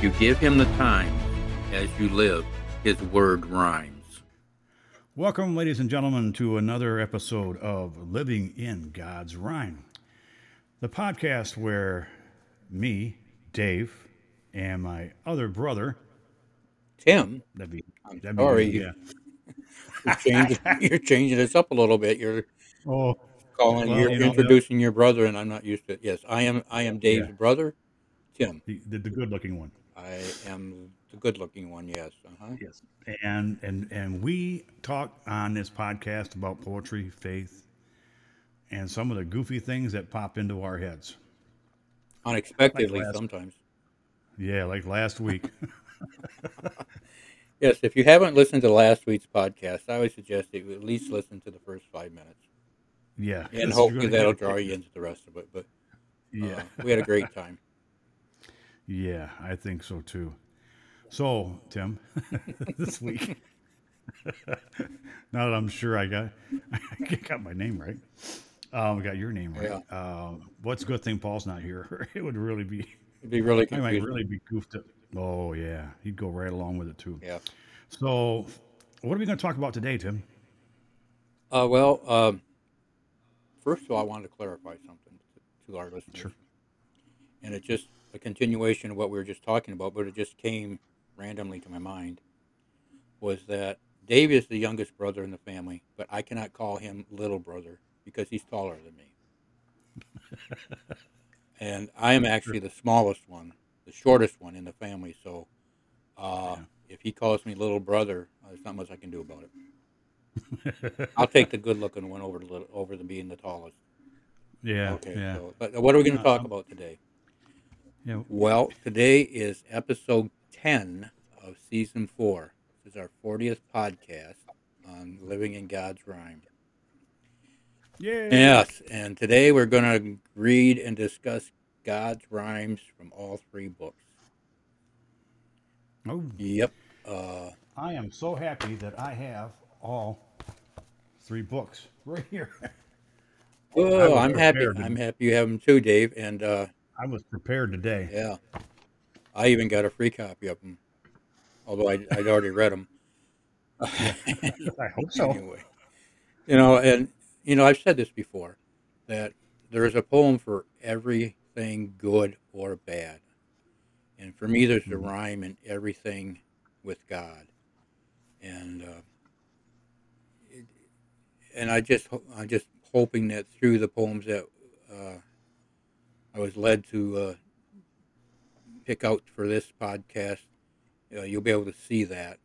You give him the time as you live, his word rhymes. Welcome, ladies and gentlemen, to another episode of Living in God's Rhyme, the podcast where me, Dave, and my other brother, Tim, that'd be, I'm that'd sorry. yeah. you're, changing, you're changing this up a little bit. You're Oh, calling, Well, you're you know, introducing your brother, and I'm not used to it. Yes, I am. I am Dave's Yeah. brother, Tim. the, the, the good-looking one. I am the good-looking one. Yes. Uh-huh. Yes. And and and we talk on this podcast about poetry, faith, and some of the goofy things that pop into our heads. Unexpectedly, last- sometimes. Yeah, like last week. Yes. If you haven't listened to last week's podcast, I would suggest that you at least listen to the first five minutes, yeah. and hopefully that'll draw you into the rest of it. But Yeah. uh, we had a great time. Yeah, I think so too. So, Tim, this week, now that I'm sure I got I got my name right, um, I got your name right. Uh, what's a good thing Paul's not here? It would really be, It'd be really I might really be goofed up. Oh yeah, he'd go right along with it too. Yeah. So, what are we going to talk about today, Tim? Uh, well, um, first of all, I wanted to clarify something to, to our listeners. Sure. And it just a continuation of what we were just talking about, but it just came randomly to my mind. Was that Dave is the youngest brother in the family, but I cannot call him little brother because he's taller than me. and I am actually the smallest one, the shortest one in the family. So uh, if he calls me little brother, uh, there's not much I can do about it. I'll take the good-looking one over the little, over the being the tallest. Yeah, Okay. yeah, So, but what are we going to talk Um, about today? Yeah. Well, today is episode ten of season four. This is our fortieth podcast on living in God's rhyme. Yeah. Yes, and today we're going to read and discuss God's rhymes from all three books. Oh, Yep. Uh, I am so happy that I have all three books right here. oh, I'm happy. I'm happy you have them too, Dave. And uh, I was prepared today. Yeah. I even got a free copy of them, although I, I'd already read them. I hope so. Anyway, you know, and, you know, I've said this before that there is a poem for everything good or bad. And for me, there's a Mhm. rhyme in everything with God. And, uh, it, and I just, I'm just hoping that through the poems that uh, I was led to uh, pick out for this podcast, uh, you'll be able to see that.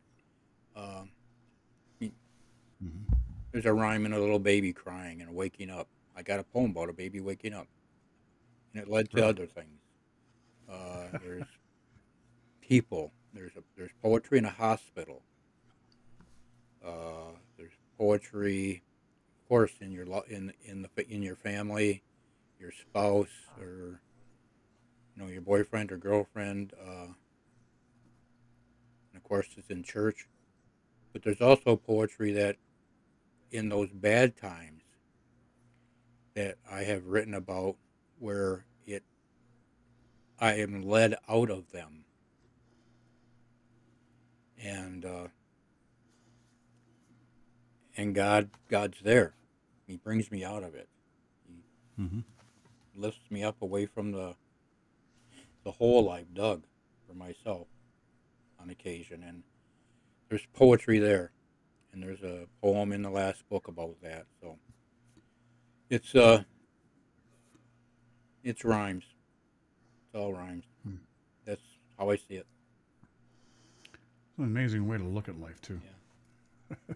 Um, Mhm. there's a rhyme in a little baby crying and waking up. I got a poem about a baby waking up, and it led to Right. other things. Uh, there's people. There's a, there's poetry in a hospital. Uh, there's poetry, of course, in your lo- in in the in your family, your spouse, or you know your boyfriend or girlfriend. Uh, and of course, it's in church. But there's also poetry that, in those bad times, that I have written about, where it, I am led out of them, and uh, and God, God's there. He brings me out of it. hmm lifts me up away from the the hole I've dug for myself on occasion and there's poetry there and there's a poem in the last book about that so it's uh it's rhymes it's all rhymes Hmm. that's how I see it It's an amazing way to look at life, too. Yeah.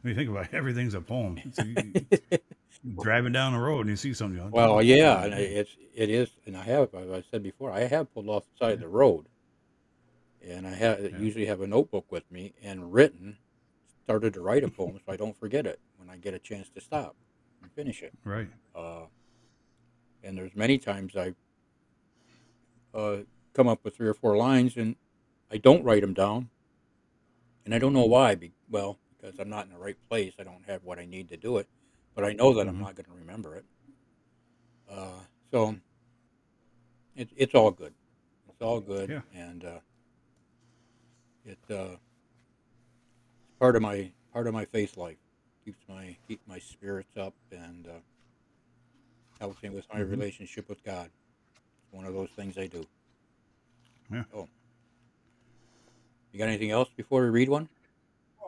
when you think about it, everything's a poem. It's, driving down the road and you see something. like, well "Oh, yeah and it's it is and I have as I said before I have pulled off the side of the road and I have Yeah. usually have a notebook with me and written started to write a poem so I don't forget it when I get a chance to stop and finish it. Right. Uh, and there's many times I've uh, come up with three or four lines and I don't write them down, and I don't know why. Be, well, because I'm not in the right place. I don't have what I need to do it, but I know that I'm Mhm. not going to remember it. Uh, so it, it's all good. It's all good, Yeah. and uh, it uh, it's part of my part of my faith life. Keeps my keep my spirits up and uh, helps me with my Mhm. relationship with God. It's one of those things I do. Yeah. Oh, you got anything else before we read one?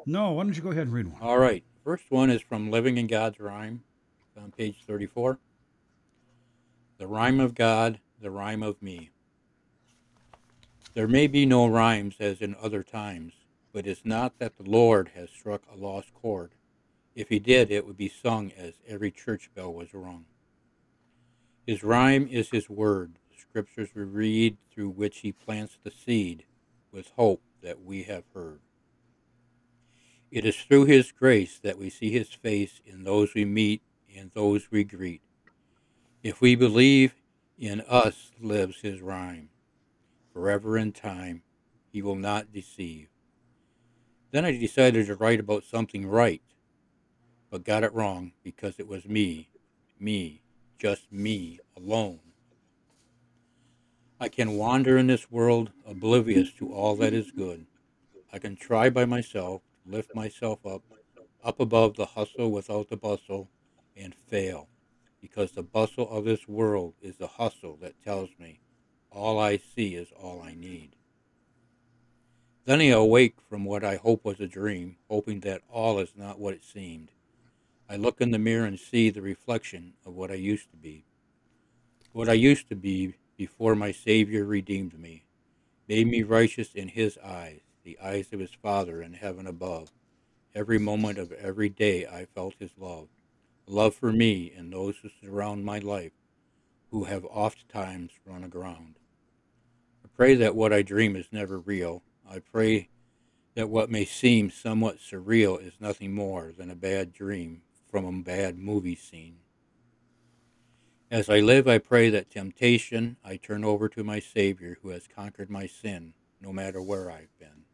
No, why don't you go ahead and read one? All right. First one is from Living in God's Rhyme, on page 34. The rhyme of God, the rhyme of me. There may be no rhymes as in other times, but it's not that the Lord has struck a lost chord. If he did, it would be sung as every church bell was rung. His rhyme is his word, the scriptures we read through which he plants the seed with hope that we have heard. It is through His grace that we see His face in those we meet and those we greet. If we believe, in us lives His rhyme. Forever in time, He will not deceive. Then I decided to write about something right, but got it wrong because it was me, me, just me, alone. I can wander in this world oblivious to all that is good. I can try by myself, lift myself up, up above the hustle without the bustle, and fail, because the bustle of this world is the hustle that tells me all I see is all I need. Then I awake from what I hope was a dream, hoping that all is not what it seemed. I look in the mirror and see the reflection of what I used to be. What I used to be before my Savior redeemed me, made me righteous in His eyes, the eyes of His Father in heaven above. Every moment of every day I felt His love, love for me and those who surround my life, who have oft times run aground. I pray that what I dream is never real. I pray that what may seem somewhat surreal is nothing more than a bad dream from a bad movie scene. As I live, I pray that temptation I turn over to my Savior who has conquered my sin, no matter where I've been.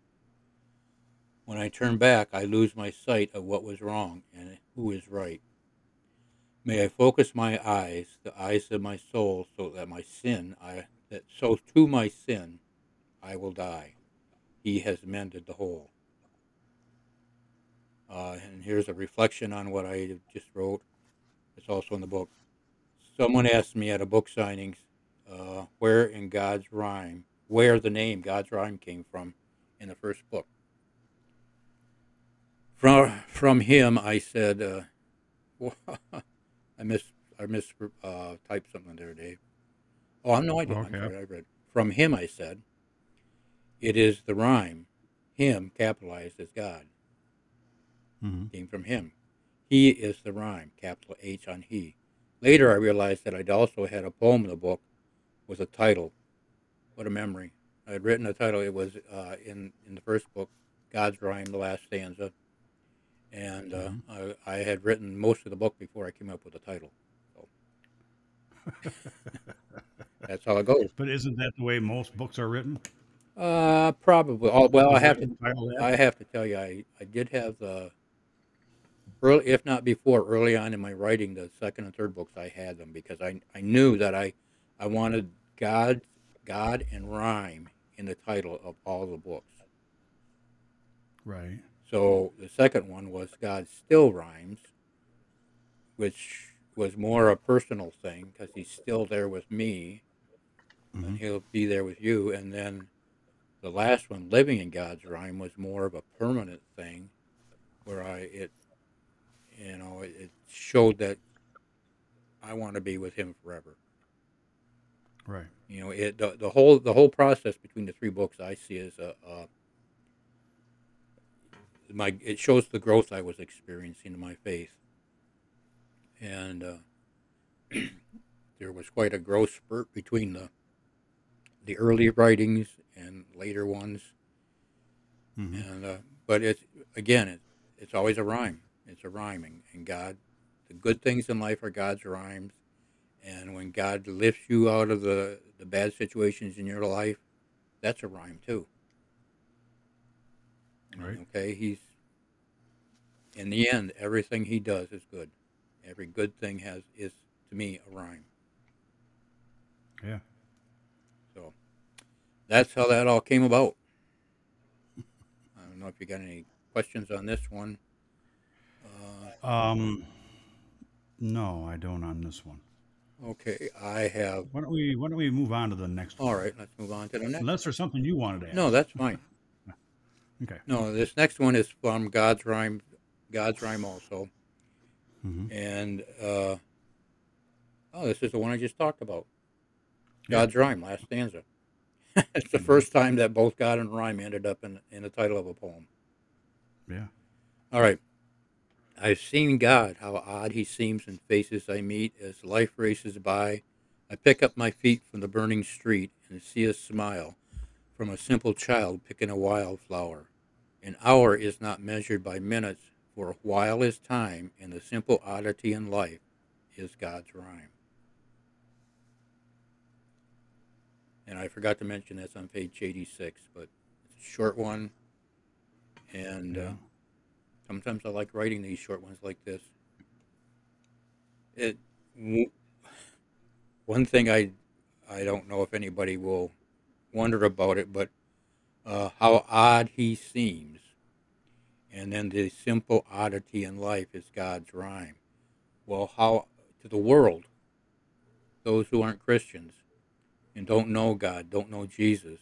When I turn back, I lose my sight of what was wrong and who is right. May I focus my eyes, the eyes of my soul, so that my sin, I that so to my sin, I will die. He has mended the whole. Uh, and here's a reflection on what I just wrote. It's also in the book. Someone asked me at a book signing uh, where in God's rhyme, where the name God's rhyme came from in the first book. From from him, I said, uh, I miss I miss uh, typed something there, Dave. Oh, no, I did. I'm Okay. sorry, I read. From him, I said, it is the rhyme. Him capitalized as God hmm came from him. He is the rhyme, capital H on he. Later, I realized that I'd also had a poem in the book with a title. What a memory! I had written a title. It was uh, in in the first book, God's rhyme, the last stanza, and uh, I, I had written most of the book before I came up with the title. So that's how it goes. But isn't that the way most books are written? Uh, probably. Oh, well, I have to. I have to tell you, I, I did have the early, if not before, early on in my writing, the second and third books, I had them because I, I knew that I, I wanted God, God and rhyme in the title of all the books. Right. So the second one was God still rhymes, which was more a personal thing because he's still there with me, and Mhm. he'll be there with you. And then the last one, living in God's rhyme, was more of a permanent thing, where I it, you know, it, it showed that I want to be with Him forever. Right. You know, it the, the whole the whole process between the three books I see as a, a my it shows the growth I was experiencing in my faith, and uh, there was quite a growth spurt between the the early writings and later ones, hmm and uh, but it's again it, it's always a rhyme. It's a rhyming, and God, the good things in life are God's rhymes, and when God lifts you out of the the bad situations in your life, that's a rhyme too. Right. Okay, he's in the end, everything he does is good. Every good thing has is to me a rhyme. Yeah. So, that's how that all came about. I don't know if you got any questions on this one. Uh, Um, no, I don't on this one. okay, I have. Why don't we Why don't we move on to the next one? All right, let's move on to the next. Unless there's something you wanted to add. No, that's fine. Okay. No, this next one is from God's Rhyme, God's Rhyme also, hmm and uh, oh, this is the one I just talked about. Yeah. God's Rhyme, last stanza. it's the first time that both God and rhyme ended up in in the title of a poem. Yeah. All right. I've seen God, how odd he seems in faces I meet as life races by. I pick up my feet from the burning street and see a smile from a simple child picking a wildflower. An hour is not measured by minutes, for a while is time, and the simple oddity in life is God's rhyme. And I forgot to mention that's on page 86, but it's a short one. And uh, sometimes I like writing these short ones like this. It one thing I I don't know if anybody will wonder about it, but uh, how odd he seems, and then the simple oddity in life is God's rhyme. Well, how to the world, those who aren't Christians and don't know God, don't know Jesus,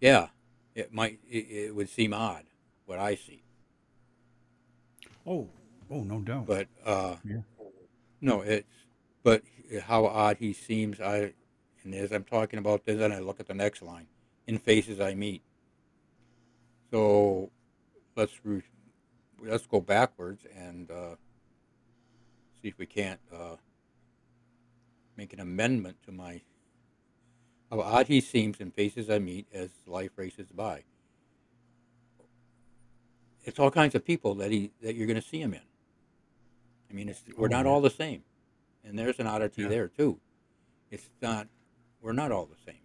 yeah, it might it, it would seem odd what I see, Oh. Oh, no doubt. but uh, Yeah. no, it's but how odd he seems. I and as I'm talking about this, and I look at the next line, in faces I meet. So let's re, let's go backwards and uh, see if we can't uh, make an amendment to my how odd he seems in faces I meet as life races by. It's all kinds of people that he that you're going to see him in. I mean, it's, we're Oh, not all the same, and there's an oddity Yeah. there too. It's not we're not all the same.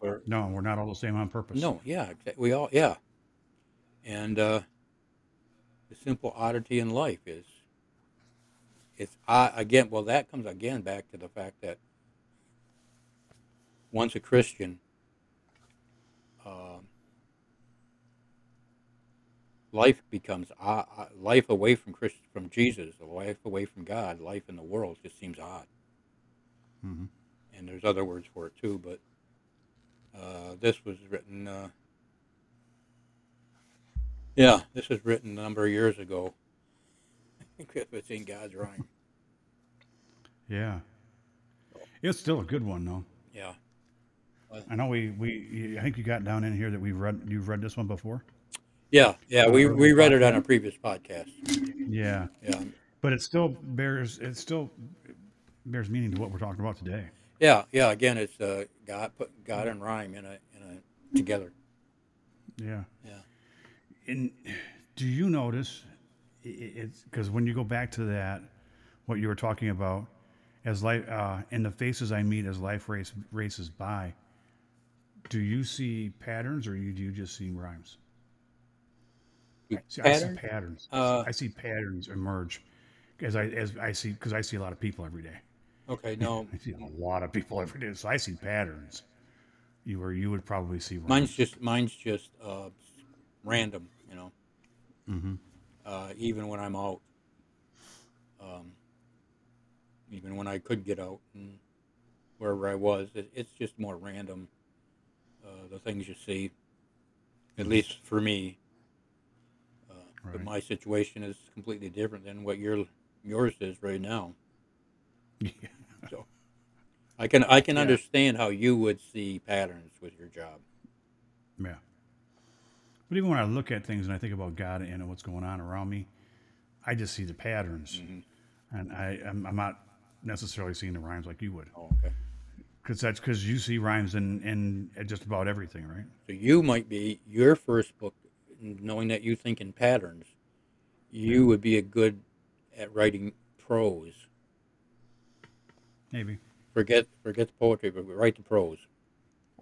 We're No, we're not all the same on purpose. no, yeah, we all yeah, and uh, the simple oddity in life is it's odd again. Well, that comes again back to the fact that once a Christian, um life becomes uh, uh, life away from Christ, from Jesus, life away from God, life in the world just seems odd. hmm And there's other words for it too, but uh, this was written. Uh, yeah, this was written a number of years ago. it's in God's rhyme. Yeah. It's still a good one, though. Yeah. I know we, we I think you got down in here that we've read you've read this one before. Yeah, yeah, we, we read it on a previous podcast. Yeah, Yeah, but it still bears it still bears meaning to what we're talking about today. Yeah, yeah. Again, it's uh, God put God and rhyme in a in a together. Yeah. Yeah. And do you notice i- i- it's because when you go back to that, what you were talking about, as life uh, in the faces I meet as life race races by, do you see patterns or you, do you just see rhymes? See, I see patterns. Uh, I see patterns emerge as I as I see because I see a lot of people every day. Okay, no, I see a lot of people every day, so I see patterns. You where you would probably see rhymes. mine's just mine's just uh, random. You know, Mm-hmm. uh, even when I'm out, um, even when I could get out and wherever I was, it, it's just more random. Uh, the things you see, at least for me. Uh, But my situation is completely different than what your yours is right now. Yeah. So I can I can Yeah. understand how you would see patterns with your job. Yeah. But even when I look at things and I think about God and what's going on around me, I just see the patterns, Mhm. and I I'm, I'm not necessarily seeing the rhymes like you would, Oh, okay. because that's because you see rhymes in in just about everything, right? So you might be your first book, knowing that you think in patterns. You would be a good at writing prose. Maybe. Forget forget the poetry, but write the prose.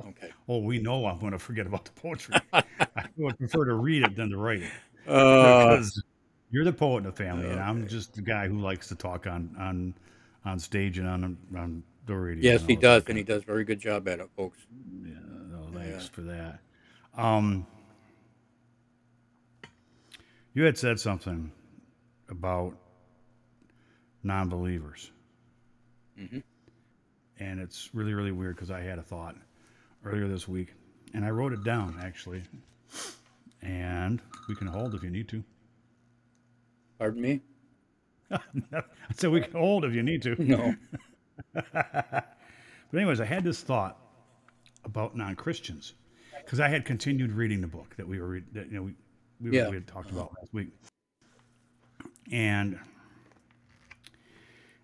Okay. Oh, we know I'm going to forget about the poetry. I would prefer to read it than to write it Uh, because you're the poet in the family, and I'm just the guy who likes to talk on on on stage and on on the radio. Yes, he does, and he does a very good job at it, folks. Yeah, no, thanks Yeah. for that. Um, you had said something about non-believers, Mhm. and it's really, really weird because I had a thought earlier this week, and I wrote it down actually, and we can hold if you need to. Pardon me? I said we can hold if you need to. No. But anyways, I had this thought about non-Christians because I had continued reading the book that we were that you know we we, Yeah. we had talked about last week, and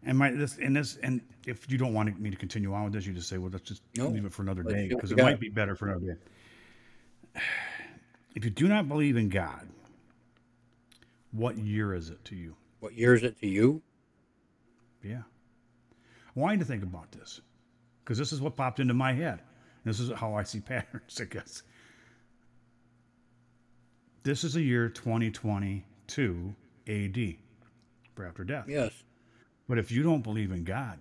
and my this and this and if you don't want me to continue on with this, you just say, well, let's just No. leave it for another day because it might be better for another day. If you do not believe in God, what year is it to you? What year is it to you? Yeah. I want you to think about this because this is what popped into my head. This is how I see patterns, I guess. This is the year 2022 AD for after death. Yes. But if you don't believe in God,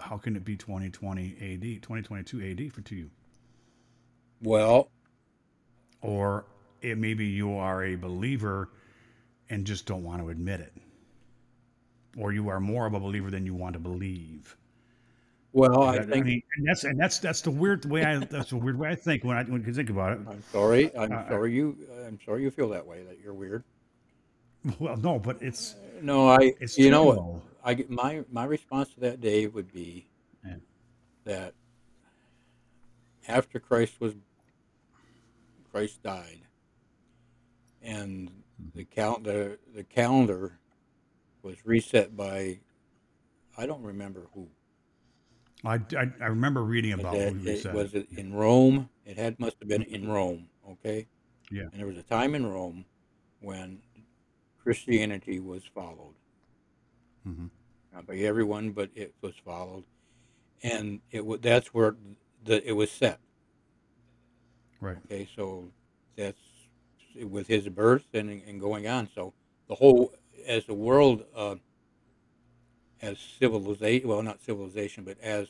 how can it be 2020 AD, 2022 AD for to you? Well, Or it maybe you are a believer and just don't want to admit it. Or you are more of a believer than you want to believe. well, I I, think. mean, and that's and that's that's the weird way I that's the weird way I think when I when you think about it. I'm sorry. I'm Uh, sorry you. I'm sorry you feel that way. That you're weird. Well, no, but it's No, I. it's you know what? I my my response to that, Dave, would be Yeah. that after Christ was Christ died, and mm-hmm. the count the the calendar was reset by I don't remember who. I, I, I remember reading about It, what it, said. was it in Rome. It had must have been in mm-hmm. Rome. Okay. Yeah. And there was a time in Rome when Christianity was followed. Mhm. Not by everyone, but it was followed, and it wa that's where the it was set. right. Okay, so that's with his birth and, and going on. So the whole, as the world, uh, as civilization, well, not civilization, but as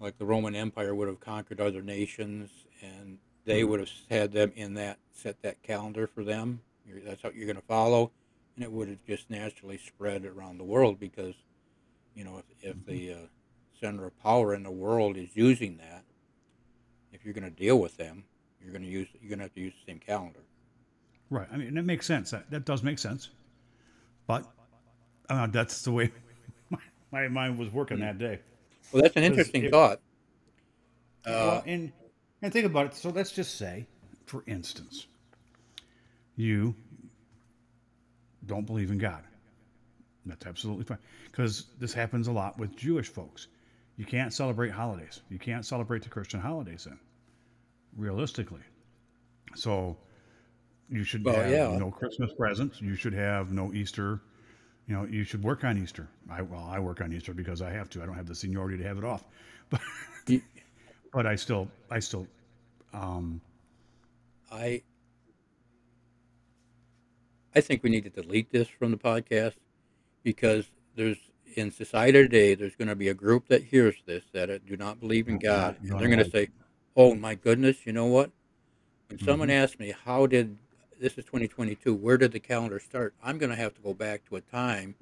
like the Roman Empire would have conquered other nations, and they would have had them in that set that calendar for them. You're, that's what you're going to follow, and it would have just naturally spread around the world because, you know, if, if the uh, center of power in the world is using that, if you're going to deal with them, you're going to use you're going to have to use the same calendar. Right. I mean, that makes sense. That, that does make sense. But uh, that's the way my, my mind was working that day. Well, that's an interesting if- thought. Uh, well, and and think about it. So let's just say, for instance, you don't believe in God. That's absolutely fine because this happens a lot with Jewish folks. You can't celebrate holidays. You can't celebrate the Christian holidays then, realistically. So you should Well, have yeah. no Christmas presents. You should have no Easter. You know, you should work on Easter. I well, I work on Easter because I have to. I don't have the seniority to have it off, but but I still I still um, I I think we need to delete this from the podcast because there's in society today there's going to be a group that hears this that uh, do not believe in God and they're going to say, "Oh my goodness, you know what? When someone asks me how did this is 2022, where did the calendar start? I'm going to have to go back to a time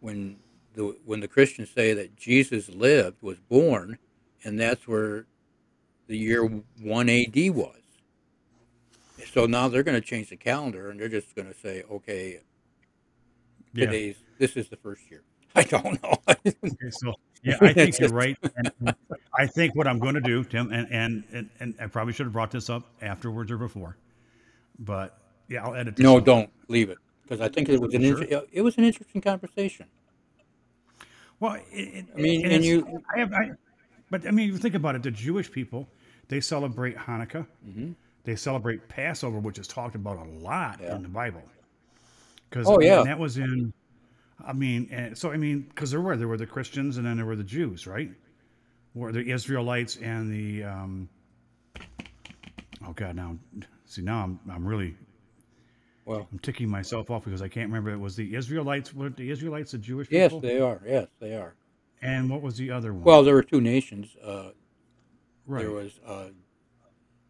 when the when the Christians say that Jesus lived, was born, and that's where the year 1 AD was. So now they're going to change the calendar and they're just going to say, okay, yeah. today's this is the first year. I don't know. Okay, so yeah, I think you're right. And, I think what I'm going to do, Tim, and, and and and I probably should have brought this up afterwards or before, but yeah, I'll edit. No, don't leave it because I think it was an Sure. inter- it was an interesting conversation. Well, it, it, I mean, and you- I have, I, but I mean, you think about it. The Jewish people, they celebrate Hanukkah. Mm-hmm. They celebrate Passover, which is talked about a lot Yeah. in the Bible. Because Oh, yeah. that was in. I mean, and so I mean, because there were there were the Christians and then there were the Jews, right? Were the Israelites and the. Um, oh God! Now, see, now I'm I'm really Well, I'm ticking myself off because I can't remember. It was the Israelites. Were the Israelites the Jewish yes, people? Yes, they are. Yes, they are. And what was the other one? Well, there were two nations. Uh, right. There was uh,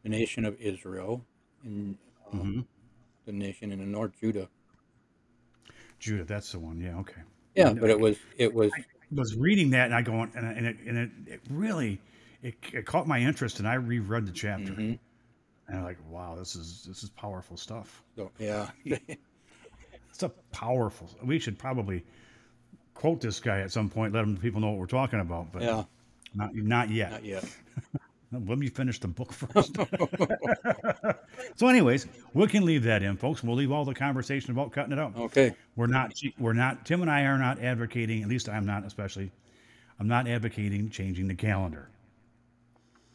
the nation of Israel and um, hmm the nation in the north, Judah. Judah, that's the one. Yeah, okay. Yeah, but it was it was was reading that and I go, and, and, it, and it, it really, it, it caught my interest and I reread the chapter. mhm. And I'm like, wow, this is, this is powerful stuff. so, yeah. It's a powerful, we should probably quote this guy at some point, let him, people know what we're talking about, but yeah, not, not yet. not yet. Let me finish the book first. so, anyways, we can leave that in, folks. We'll leave all the conversation about cutting it out. Okay. We're not. We're not. Tim and I are not advocating. At least I'm not, especially. I'm not advocating changing the calendar.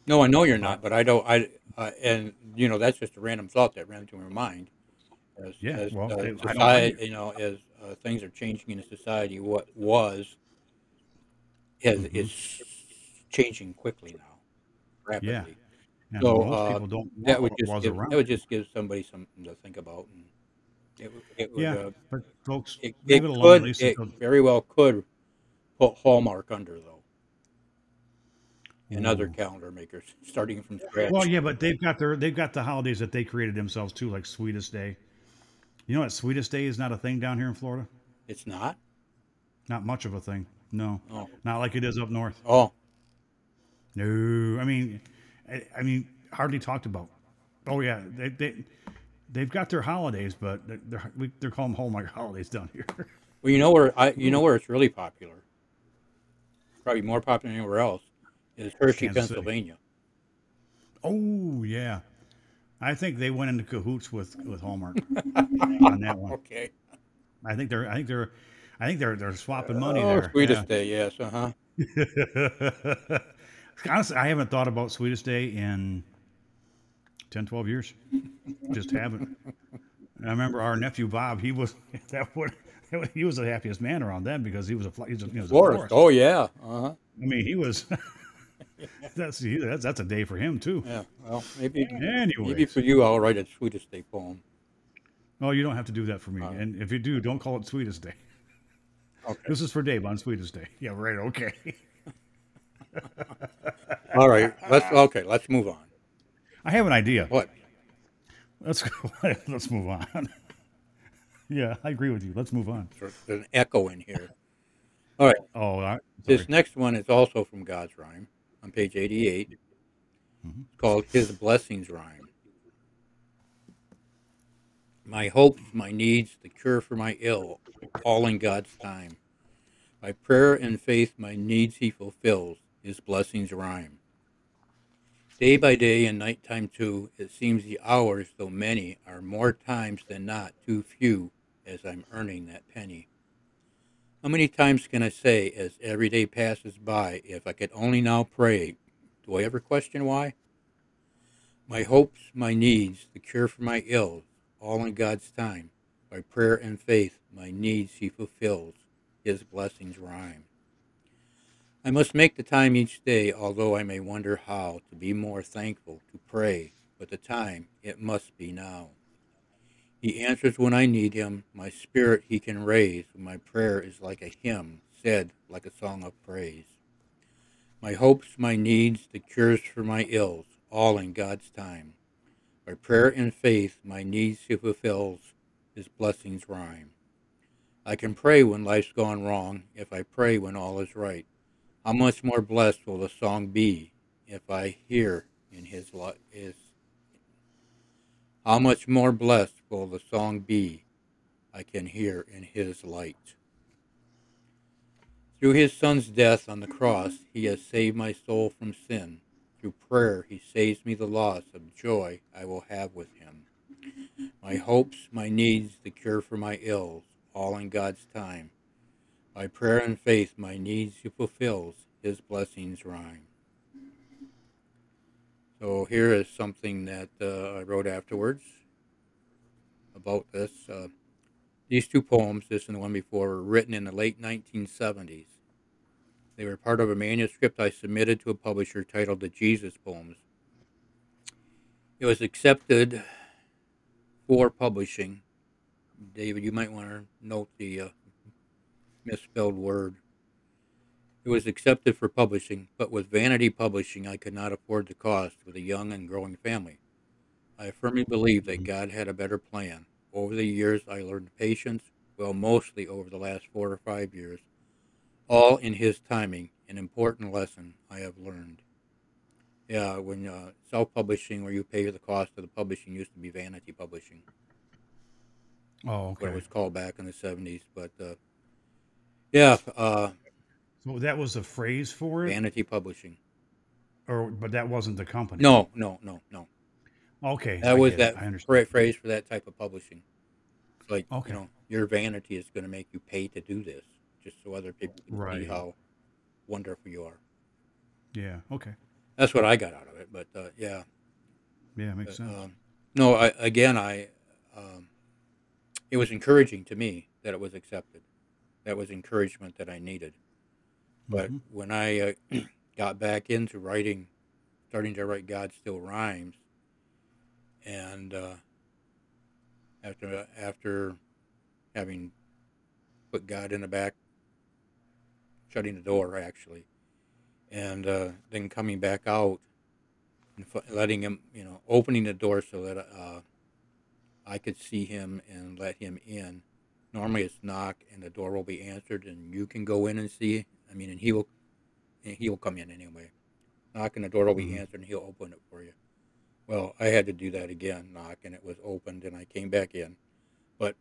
No, I know you're not, but I don't. I uh, and you know that's just a random thought that ran through my mind. As, Yeah, as well, uh, society, you know, as uh, things are changing in society, what was is Mhm. is changing quickly now, rapidly. Yeah. And So, most uh, people don't That would just give, around. that would just give somebody something to think about, and it, it would, yeah, uh, but folks, it, leave it it could, it very well could put Hallmark under though, and other calendar makers starting from scratch. Well, yeah, but they've got their they've got the holidays that they created themselves too, like Sweetest Day. You know what? Sweetest Day is not a thing down here in Florida. It's not. Not much of a thing. No, Oh, not like it is up north. oh, No, I mean, I, I mean, hardly talked about. Oh yeah, they they they've got their holidays, but they're they're, we, they're calling them Hallmark holidays down here. well, you know where I, you know where it's really popular. Probably more popular than anywhere else is Hershey, Kansas City. Pennsylvania. oh yeah, I think they went into cahoots with with Hallmark on that one. Okay. I think they're I think they're I think they're they're swapping money oh, there. Sweetest Day, yes, uh huh. Honestly, I haven't thought about Sweetest Day in 10, 12 years. Just haven't. And I remember our nephew Bob. He was that would he was the happiest man around then because he was a fl- he was a, he was a florist. Oh yeah, uh huh. I mean, he was. that's that's that's a day for him too. Yeah. Well, maybe Anyways, maybe for you, I'll write a Sweetest Day poem. oh, you don't have to do that for me. Right. And if you do, don't call it Sweetest Day. Okay. This is for Dave on Sweetest Day. Yeah, right. Okay. All right. Let's okay. Let's move on. I have an idea. What? Let's go. Let's move on. yeah, I agree with you. Let's move on. There's an echo in here. All right. Oh, I, This next one is also from God's Rhyme on page 88. Mhm. It's called His Blessings Rhyme. My hopes, my needs, the cure for my ill, all in God's time. By prayer and faith, my needs He fulfills. His blessings rhyme. Day by day and nighttime too, it seems the hours, though many, are more times than not too few as I'm earning that penny. How many times can I say, as every day passes by, if I could only now pray? Do I ever question why? My hopes, my needs, the cure for my ills, all in God's time. By prayer and faith, my needs He fulfills. His blessings rhyme. I must make the time each day, although I may wonder how, to be more thankful, to pray, but the time, it must be now. He answers when I need him. My spirit he can raise. My prayer is like a hymn, said like a song of praise. My hopes, my needs, the cures for my ills, all in God's time. By prayer and faith, my needs he fulfills. His blessings rhyme. I can pray when life's gone wrong, if I pray when all is right. How much more blessed will the song be if I hear in his li- his how much more blessed will the song be I can hear in his light. Through his son's death on the cross, he has saved my soul from sin. Through prayer, he saves me the loss of joy I will have with him. My hopes, my needs, the cure for my ills, all in God's time. By prayer and faith, my needs he fulfills, his blessings rhyme. So here is something that uh, I wrote afterwards about this. Uh, these two poems, this and the one before, were written in the late 1970s. They were part of a manuscript I submitted to a publisher titled The Jesus Poems. It was accepted for publishing. David, you might want to note the uh, misspelled word. It was accepted for publishing, but with Vanity Publishing, I could not afford the cost with a young and growing family. I firmly believe that God had a better plan. Over the years, I learned patience, well, mostly over the last four or five years, all in His timing, an important lesson I have learned. Yeah, when uh, self publishing, where you pay the cost of the publishing, used to be Vanity Publishing, Oh, what it was called back in the 70s. But uh, yeah, uh, So that was the phrase for it, Vanity Publishing. or but that wasn't the company. No, no, no, no. Okay. That I was get it. that I understand. phrase for that type of publishing. It's like, Okay. you know, your vanity is going to make you pay to do this, just so other people can see Right. how wonderful you are. Yeah. Okay. That's what I got out of it. But uh, yeah, Yeah, makes sense. um, no. I again, I um, it was encouraging to me that it was accepted. That was encouragement that I needed. But Mhm. when I uh, got back into writing, starting to write God Still Rhymes, and uh, after after having put God in the back, shutting the door actually, and uh, then coming back out and f- letting him, you know, opening the door so that uh, I could see him and let him in. Normally it's knock and the door will be answered and you can go in and see. I mean, and he will, and he will come in anyway. Knock and the door will be Mhm. answered and he'll open it for you. Well, I had to do that again, knock, and it was opened and I came back in. But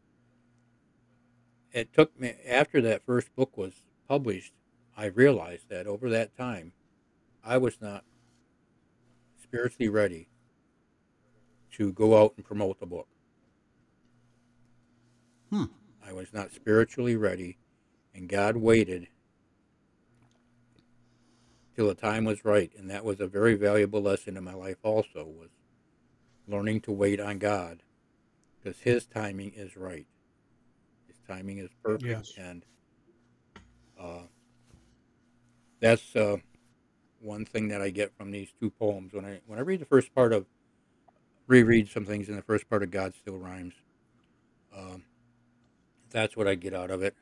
it took me, after that first book was published, I realized that over that time, I was not spiritually ready to go out and promote the book. Hmm. I was not spiritually ready, and God waited till the time was right, and that was a very valuable lesson in my life. Also, was learning to wait on God, because His timing is right. His timing is perfect, Yes. and uh, that's uh, one thing that I get from these two poems. When I when I read the first part of reread some things in the first part of God Still Rhymes. Um, that's what I get out of it.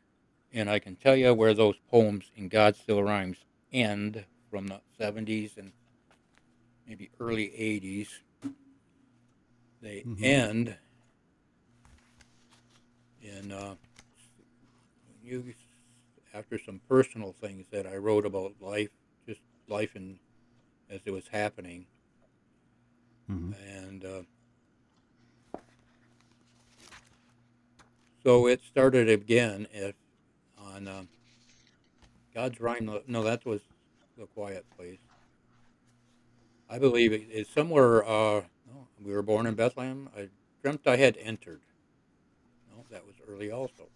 And I can tell you where those poems in God Still Rhymes end from the 70s and maybe early 80s. They Mhm. end in uh, you after some personal things that I wrote about life, just life and as it was happening Mhm. and uh, so it started again at, on uh, God's Rhyme. No, that was the Quiet Place. I believe it is somewhere. Uh, no, we were born in Bethlehem. I dreamt I had entered. No, that was early also.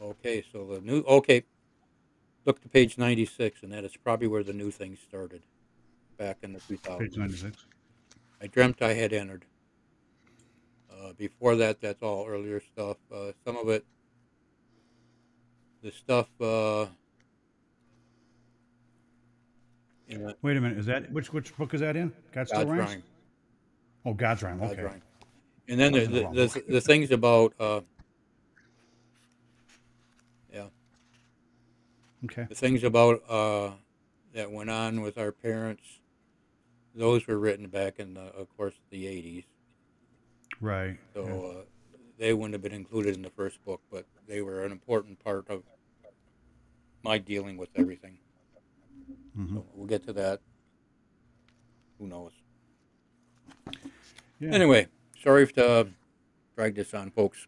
Okay, so the new. Okay, look to page ninety-six, and that is probably where the new thing started, back in the two thousands. Page ninety-six. I dreamt I had entered. Uh, before that, that's all earlier stuff. Uh, some of it, the stuff uh, Wait a minute. Is that which which book is that in? God God's rhymes. rhyme. Oh, God's rhyme. God's Okay. rhyme. And then the the the, the, the things about uh, yeah Okay. the things about uh, that went on with our parents. Those were written back in the, of course, the '80s. Right. So yeah. uh, they wouldn't have been included in the first book, but they were an important part of my dealing with everything. Mhm. So we'll get to that. Who knows? Yeah. Anyway, sorry to uh, drag this on, folks.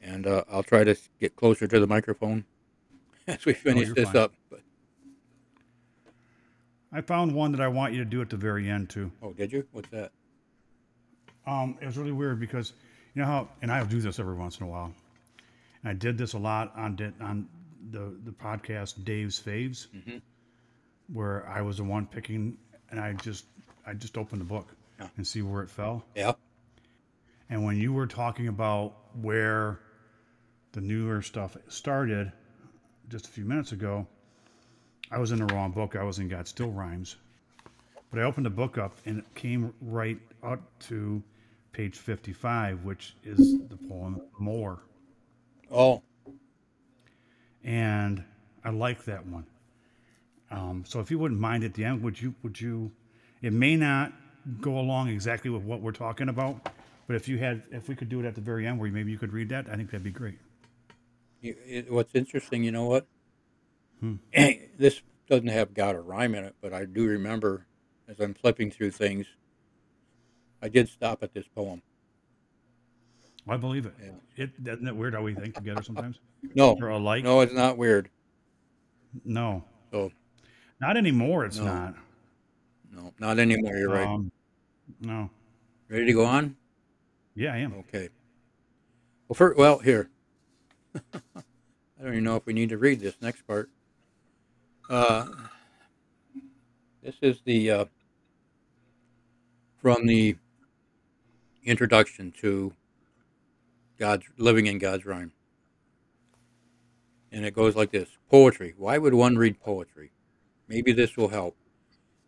And uh, I'll try to get closer to the microphone as we finish you're this fine. up. But, I found one that I want you to do at the very end too. oh, did you? What's that? Um, it was really weird because you know how, and I'll do this every once in a while. And I did this a lot on di- on the the podcast Dave's Faves, Mhm. where I was the one picking, and I just I just opened the book Yeah. and see where it fell. Yeah. And when you were talking about where the newer stuff started just a few minutes ago, I was in the wrong book. I was in God Still Rhymes. But I opened the book up and it came right up to page 55, which is the poem More. Oh, And I like that one. Um, so if you wouldn't mind at the end, would you? Would you? It may not go along exactly with what we're talking about, but if you had, if we could do it at the very end, where maybe you could read that, I think that'd be great. You- it- what's interesting, you know what? Hmm. this doesn't have got a rhyme in it, but I do remember as I'm flipping through things, I did stop at this poem. I believe it. Yeah. It isn't it weird how we think together sometimes No, or alike? no, it's not weird. No, So not anymore. It's No. not. no, not anymore. You're right. Um, no. Ready to go on? Yeah, I am. Okay. Well, for, well, here. I don't even know if we need to read this next part. Uh, this is the uh, from the introduction to God's living in God's rhyme, and it goes like this: Poetry. Why would one read poetry? Maybe this will help.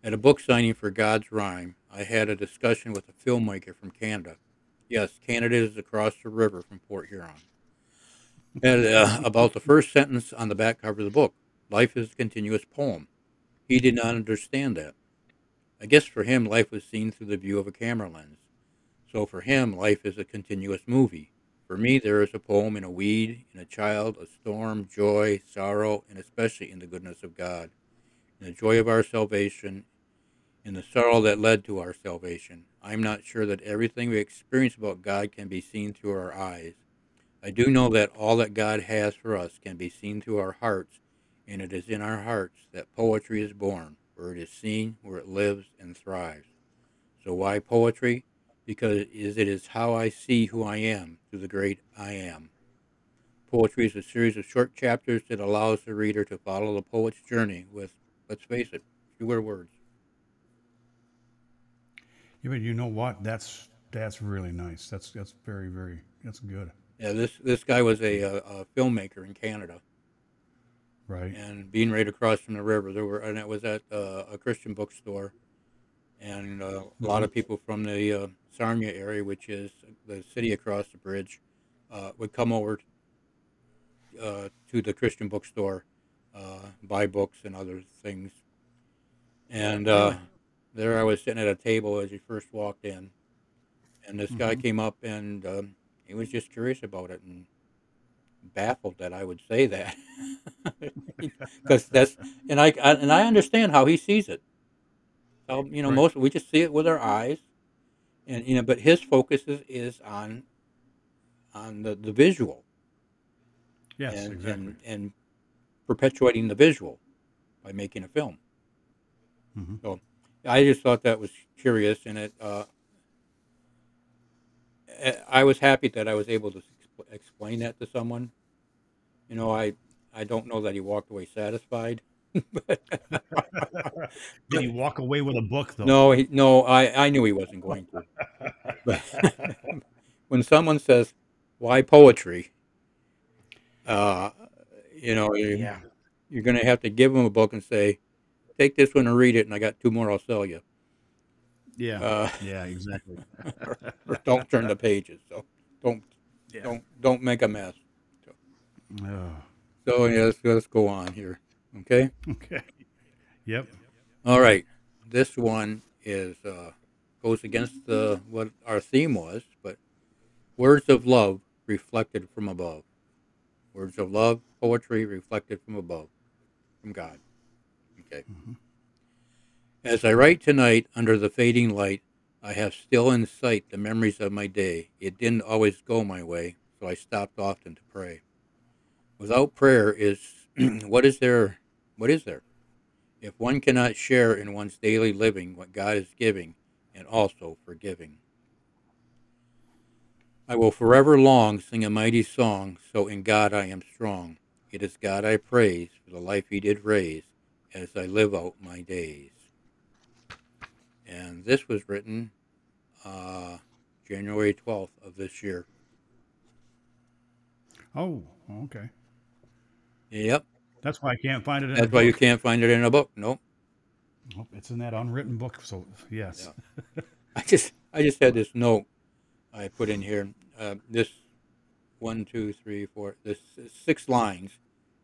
At a book signing for God's Rhyme, I had a discussion with a filmmaker from Canada. Yes, Canada is across the river from Port Huron. And, uh, about the first sentence on the back cover of the book life is a continuous poem. He did not understand that. I guess for him, life was seen through the view of a camera lens. So for him, life is a continuous movie. For me, there is a poem in a weed, in a child, a storm, joy, sorrow, and especially in the goodness of God, in the joy of our salvation, in the sorrow that led to our salvation. I'm not sure that everything we experience about God can be seen through our eyes. I do know that all that God has for us can be seen through our hearts, and it is in our hearts that poetry is born, where it is seen, where it lives and thrives. So why poetry? Because it is, it is how I see who I am through the great I am. Poetry is a series of short chapters that allows the reader to follow the poet's journey with, let's face it, fewer words. Yeah, but you know what? That's that's really nice. That's that's very very that's good. Yeah, this this guy was a, a, a filmmaker in Canada, Right. and being right across from the river, there were, and it was at uh, a Christian bookstore, and uh, a lot of people from the uh, Sarnia area, which is the city across the bridge, uh, would come over uh, to the Christian bookstore, uh, buy books and other things, and uh, there I was sitting at a table as he first walked in, and this guy Mhm. came up and um, he was just curious about it and baffled that I would say that because that's and I, I and I understand how he sees it. So you know, Right. most we just see it with our eyes, and you know, but his focus is, is on on the, the visual Yes, and, exactly. and and perpetuating the visual by making a film. Mhm. So I just thought that was curious, and it. Uh, eh, I was happy that I was able to expl- explain that to someone. You know, I I don't know that he walked away satisfied. Did he walk away with a book though? no, he, no, I, I knew he wasn't going to. But when someone says, "Why poetry?" Uh, you know, you, Yeah. you're going to have to give them a book and say, "Take this one and read it," and I got two more I'll sell you. Yeah. Uh, yeah. Exactly. or don't turn the pages. So don't Yeah. don't don't make a mess. Oh, So yeah, let's, let's go on here. Okay. okay. Yep. All right. This one is uh, goes against the what our theme was, but words of love reflected from above. Words of love, poetry reflected from above, from God. Okay. Mhm. As I write tonight under the fading light, I have still in sight the memories of my day. It didn't always go my way, so I stopped often to pray. Without prayer is what is there? What is there? If one cannot share in one's daily living what God is giving and also forgiving. I will forever long sing a mighty song, so in God I am strong. It is God I praise for the life he did raise as I live out my days. And this was written uh, January 12th of this year. Oh, okay. Yep, That's why I can't find it. In that's why you can't find it in a book. Nope. Oh, it's in that unwritten book. So yes. I just I just had this note I put in here. Uh, this one, two, three, four. This six lines,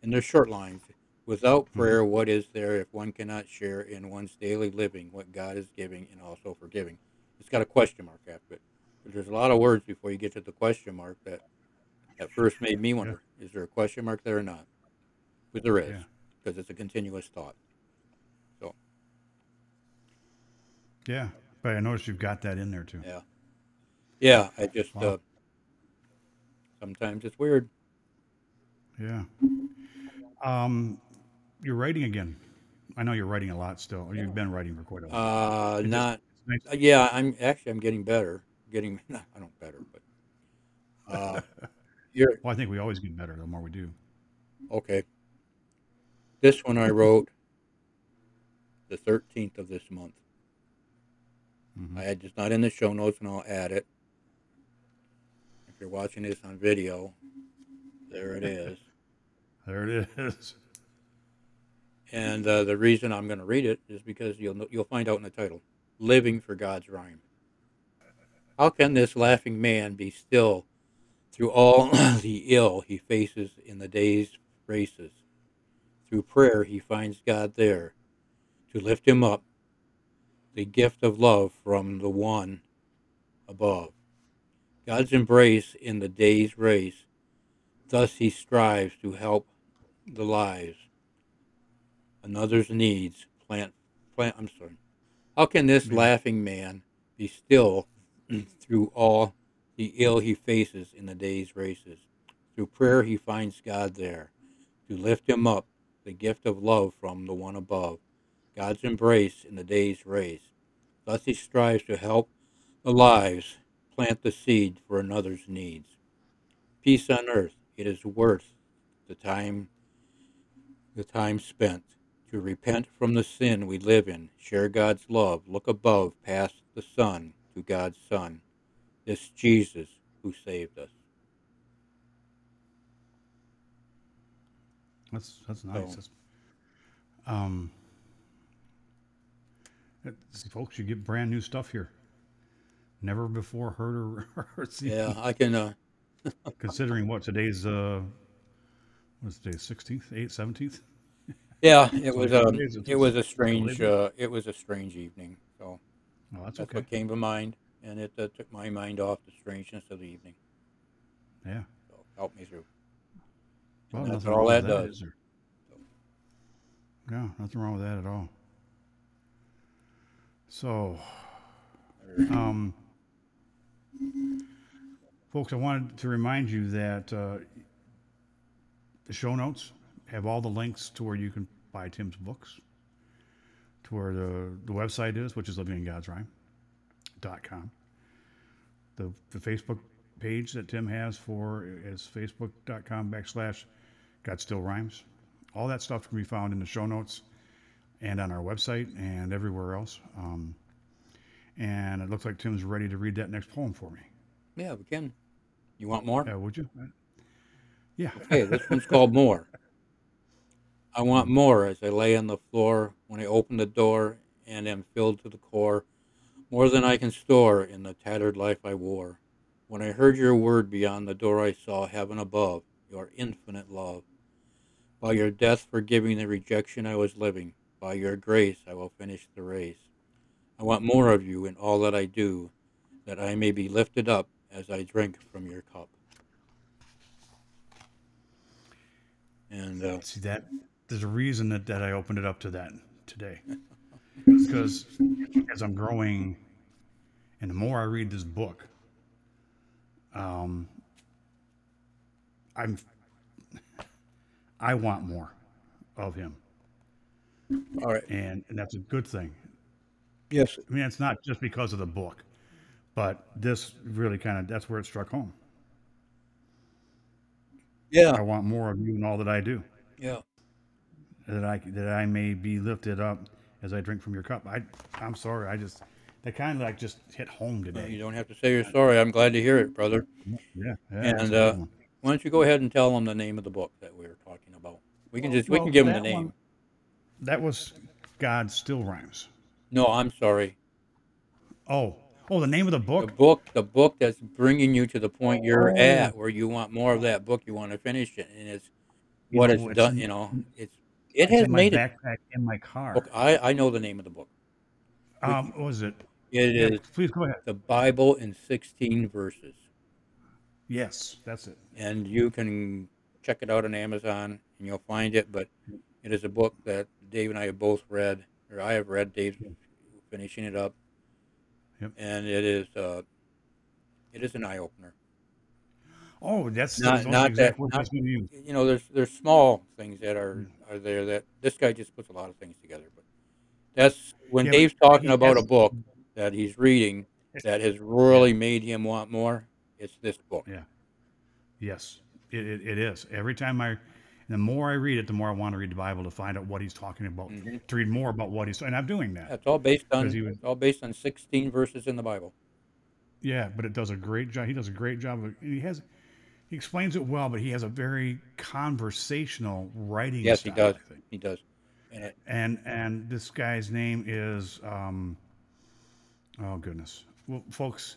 and they're short lines, Without prayer, what is there if one cannot share in one's daily living what God is giving and also forgiving? It's got a question mark after it. But there's a lot of words before you get to the question mark that at first made me wonder: is there a question mark there or not? But there is, Yeah. because it's a continuous thought. So Yeah, but I noticed you've got that in there too. yeah, yeah. I just Wow. uh, sometimes it's weird. Yeah. Um, you're writing again. I know you're writing a lot still. You've been writing for quite a while. Uh, It just- not it's nice. Uh, yeah, I'm actually I'm getting better. Getting I don't better, but uh, you're Well, I think we always get better the more we do. okay. This one I wrote the 13th of this month. Mhm. I had just not in the show notes, and I'll add it. If you're watching this on video, there it is. There it is. And uh, the reason I'm going to read it is because you'll know- you'll find out in the title, "Living for God's Rhyme." How can this laughing man be still through all the ill he faces in the day's races? Through prayer he finds God there to lift him up, the gift of love from the one above. God's embrace in the day's race. Thus he strives to help the lives another's needs plant plant I'm sorry. How can this mm. laughing man be still through all the ill he faces in the day's races? Through prayer he finds God there to lift him up, the gift of love from the one above. God's embrace in the day's race. Thus he strives to help the lives, plant the seed for another's needs. Peace on earth, it is worth the time the time spent to repent from the sin we live in, share God's love, look above past the sun to God's Son, this Jesus who saved us. That's that's nice. So- That's, um, folks, you get brand new stuff here. Never before heard or, or seen. Yeah, I can. Uh, Considering what today's uh, what's today? Sixteenth, eighth, seventeenth. yeah, it was. Um, since it was a strange. it. Uh, it was a strange evening. So Oh, that's that's okay. what came to mind, and it uh, took my mind off the strangeness of the evening. Yeah. So helped me through. Well, that's nothing all that that, does. there? No, nothing wrong with that at all. So, um, folks, I wanted to remind you that uh, the show notes have all the links to where you can buy Tim's books, to where the, the website is, which is livingingodsrhyme.com. The, the Facebook page that Tim has for is facebook.com backslash God Still Rhymes. All that stuff can be found in the show notes and on our website and everywhere else. Um, and it looks like Tim's ready to read that next poem for me. Yeah, we can. You want more? Yeah, would you? Yeah. Okay, this one's called More. I want more as I lay on the floor when I open the door and am filled to the core, more than I can store in the tattered life I wore. When I heard your word beyond the door, I saw heaven above, your infinite love. By your death forgiving the rejection I was living, by your grace I will finish the race. I want more of you in all that I do, that I may be lifted up as I drink from your cup. And uh, See that? There's a reason that, that I opened it up to that today. Because as I'm growing, and the more I read this book, um, I'm I want more of him, all right, and and that's a good thing. yes, I mean, it's not just because of the book, but this really kind of that's where it struck home. yeah, I want more of you in all that I do. yeah. that I that I may be lifted up as I drink from your cup. I I'm sorry, I just that kind of like just hit home today. You don't have to say you're sorry. I'm glad to hear it, brother. Yeah, yeah And, uh. Why don't you go ahead and tell them the name of the book that we were talking about? We can just we can give them the name. one- that was God still rhymes. No, I'm sorry. Oh, oh, the name of the book. The book. book, the book that's bringing you to the point you're Oh. at, where you want more of that book. You want to finish it, and it's You what know, it's it's done. You know, it's It It's has in my made it. backpack in my car. Book, I I know the name of the book. Um, what was it? It Yeah, is please go ahead. the Bible in sixteen verses, Yes, that's it. and you can check it out on Amazon and you'll find it. But it is a book that Dave and I have both read, or I have read. Dave's finishing it up, Yep. and it is uh, it is an eye opener. Oh, that's Not- those not the exact that- I not- was going to use. you know, there's there's small things that are are there that this guy just puts a lot of things together. But that's when Yeah, but Dave's talking he about a has- book that he's reading that has really made him want more. It's this book. Yeah. Yes, it, it, it is. Every time I, the more I read it, the more I want to read the Bible to find out what he's talking about, Mhm. to read more about what he's, and I'm doing that. It's all based on was- it's all based on 16 verses in the Bible. Yeah, but it does a great job. He does a great job. Of, he has, he explains it well, but he has a very conversational writing. Yes, he style, does. I think. He does. And it, And and this guy's name is, um, oh goodness, well, folks,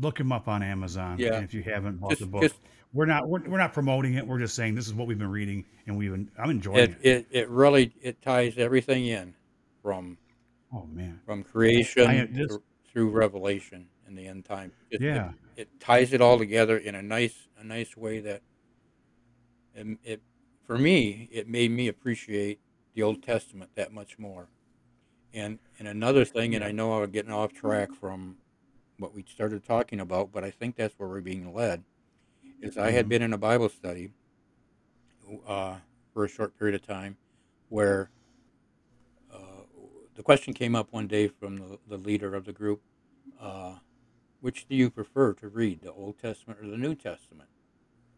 look him up on Amazon. Yeah. if you haven't bought Just- the book, just- we're not we're, we're not promoting it. We're just saying this is what we've been reading, and we've been, I'm enjoying it, it. it it really it ties everything in from Oh man, from creation I- this- thr- through revelation in the end time. It, it- Yeah. it, ties it all together in a nice a nice way that it, it for me it made me appreciate the Old Testament that much more. And and another thing, and I know I'm getting off track from what we started talking about, but I think that's where we're being led. Is I had Mhm. been in a Bible study uh, for a short period of time where uh, the question came up one day from the, the leader of the group uh, which do you prefer to read, the Old Testament or the New Testament?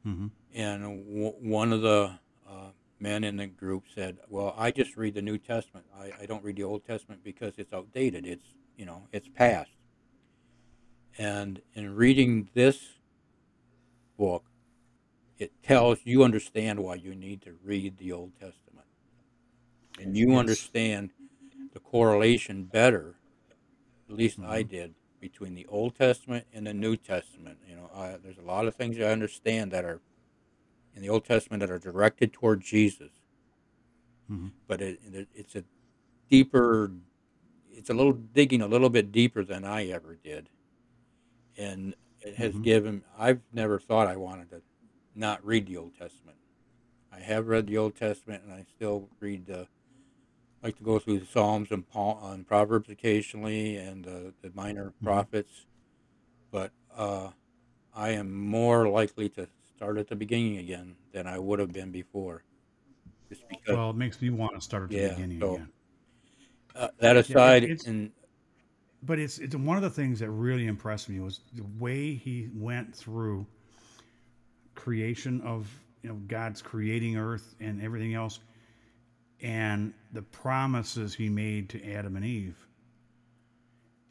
hmm And w- one of the uh, men in the group said, Well, I just read the New Testament. I, I don't read the Old Testament because it's outdated. It's, you know, it's past. And in reading this book, it tells you understand why you need to read the Old Testament. And you Yes. understand the correlation better, at least I did, between the Old Testament and the New Testament. You know, I, there's a lot of things I understand that are in the Old Testament that are directed toward Jesus, Mhm. but it, it's a deeper, it's a little digging a little bit deeper than I ever did, and it has Mhm. given. I've never thought I wanted to not read the Old Testament. I have read the Old Testament, and I still read the. Like to go through the Psalms and, Paul, and Proverbs occasionally, and uh, the minor prophets, but uh, I am more likely to start at the beginning again than I would have been before. Just because Well, it makes me want to start at the Yeah, beginning so- again. uh, that aside, it's- and But it's it's one of the things that really impressed me was the way he went through creation of you know God's creating earth and everything else, and the promises he made to Adam and Eve,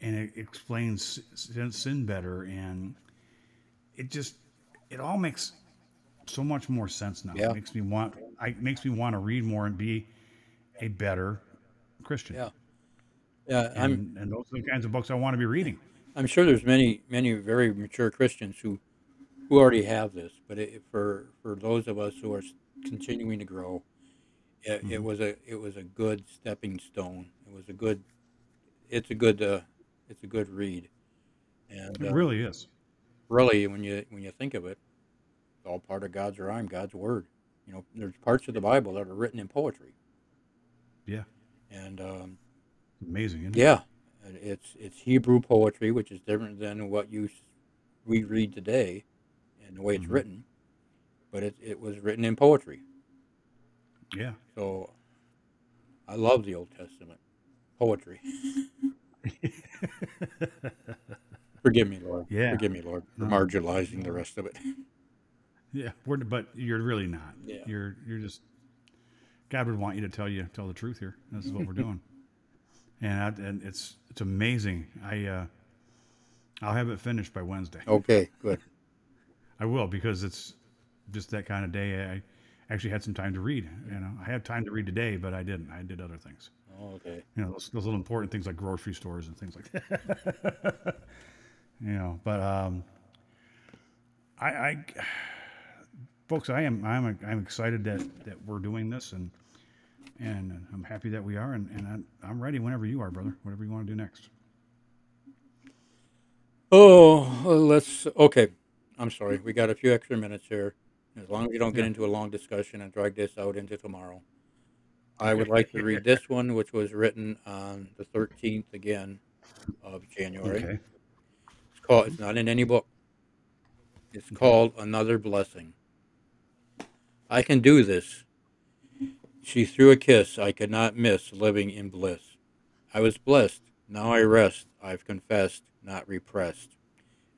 and it explains sin, sin better, and it just it all makes so much more sense now. Yeah. It makes me want I makes me want to read more and be a better Christian. Yeah. Yeah, And, and those are the kinds of books I want to be reading. I'm sure there's many many very mature Christians who who already have this, but it, for for those of us who are continuing to grow, it, it was a it was a good stepping stone. It was a good, it's a good uh, it's a good read, and It uh, really is. really when you when you think of it, it's all part of God's rhyme, God's word. You know, there's parts of the Bible that are written in poetry, Yeah. and um, Amazing, isn't it? yeah, and it's it's Hebrew poetry, which is different than what you we read today, and the way it's Mhm. written. But it it was written in poetry, Yeah. so I love the Old Testament poetry. Forgive me, Lord. Yeah. Forgive me, Lord, for marginalizing the rest of it. Yeah. We're, but you're really not. Yeah. You're you're just God would want you to tell you tell the truth here. This is what we're doing. And I, and it's it's amazing. I uh I'll have it finished by Wednesday. Okay, good. I will because it's just that kind of day. I actually had some time to read. You know, I had time to read today, but I didn't. I did other things. Oh, okay. you know those, those little important things like grocery stores and things like that you know but um I, I folks, I am I'm I'm excited that that we're doing this, and and I'm happy that we are, and and I'm, I'm ready whenever you are, brother. Whatever you want to do next. Oh, well, let's. Okay, I'm sorry. We got a few extra minutes here. As long as you don't get Yeah. into a long discussion and drag this out into tomorrow, I would like to read this one, which was written on the 13th again of January. Okay. It's called. It's not in any book. It's called Another Blessing. I can do this. She threw a kiss I could not miss, living in bliss. I was blessed. Now I rest. I've confessed, not repressed.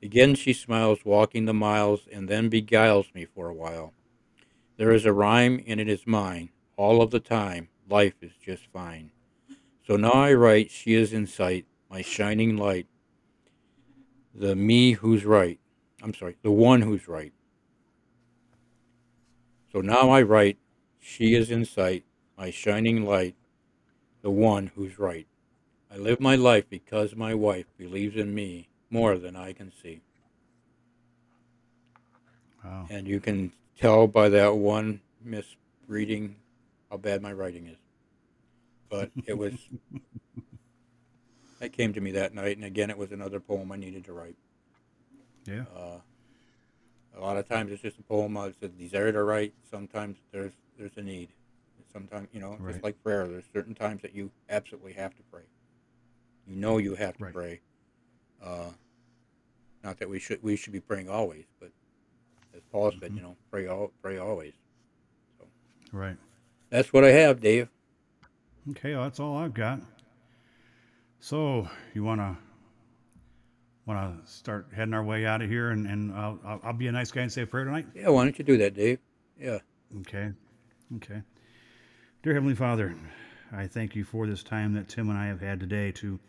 Again she smiles, walking the miles, and then beguiles me for a while. There is a rhyme, and it is mine. All of the time, life is just fine. So now I write, she is in sight, my shining light. The me who's right. I'm sorry, the one who's right. So now I write, she is in sight, my shining light, the one who's right. I live my life because my wife believes in me more than I can see. Wow. And you can tell by that one misreading how bad my writing is. But it was, that came to me that night. And again, it was another poem I needed to write. Yeah. Uh, a lot of times it's just a poem. It's a desire to write. Sometimes there's there's a need. Sometimes you know, Right. just like prayer. There's certain times that you absolutely have to pray. You know you have to Right. pray. Uh, not that we should we should be praying always, but as Paul said, Mhm. you know, pray all pray always. Right. That's what I have, Dave. Okay. Well, that's all I've got. So you wanna wanna start heading our way out of here, and and I'll I'll, I'll be a nice guy and say a prayer tonight. Yeah, why don't you do that, Dave? Yeah. Okay. Okay. Dear Heavenly Father, I thank you for this time that Tim and I have had today to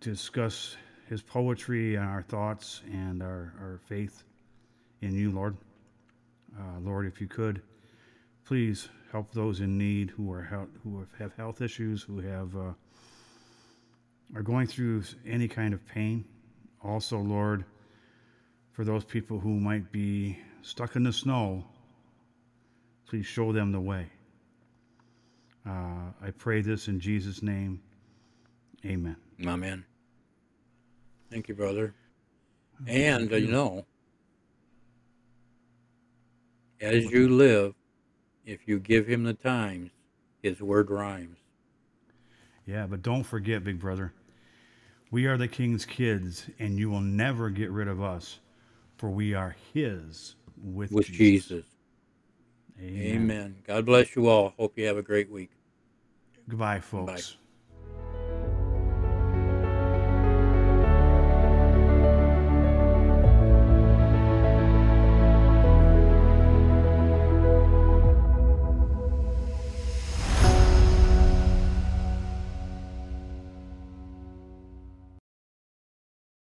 discuss his poetry and our thoughts and our, our faith in you, Lord. Uh, Lord, if you could, please help those in need who are who have health issues, who have uh, are going through any kind of pain. Also, Lord, for those people who might be stuck in the snow, please show them the way. Uh, I pray this in Jesus' name. Amen. Amen. Thank you, brother. And uh, you know, as you live, if you give him the times, his word rhymes. Yeah, but don't forget, big brother, we are the king's kids, and you will never get rid of us, for we are his with, with Jesus. Jesus. Amen. Amen. God bless you all. Hope you have a great week. Goodbye, folks.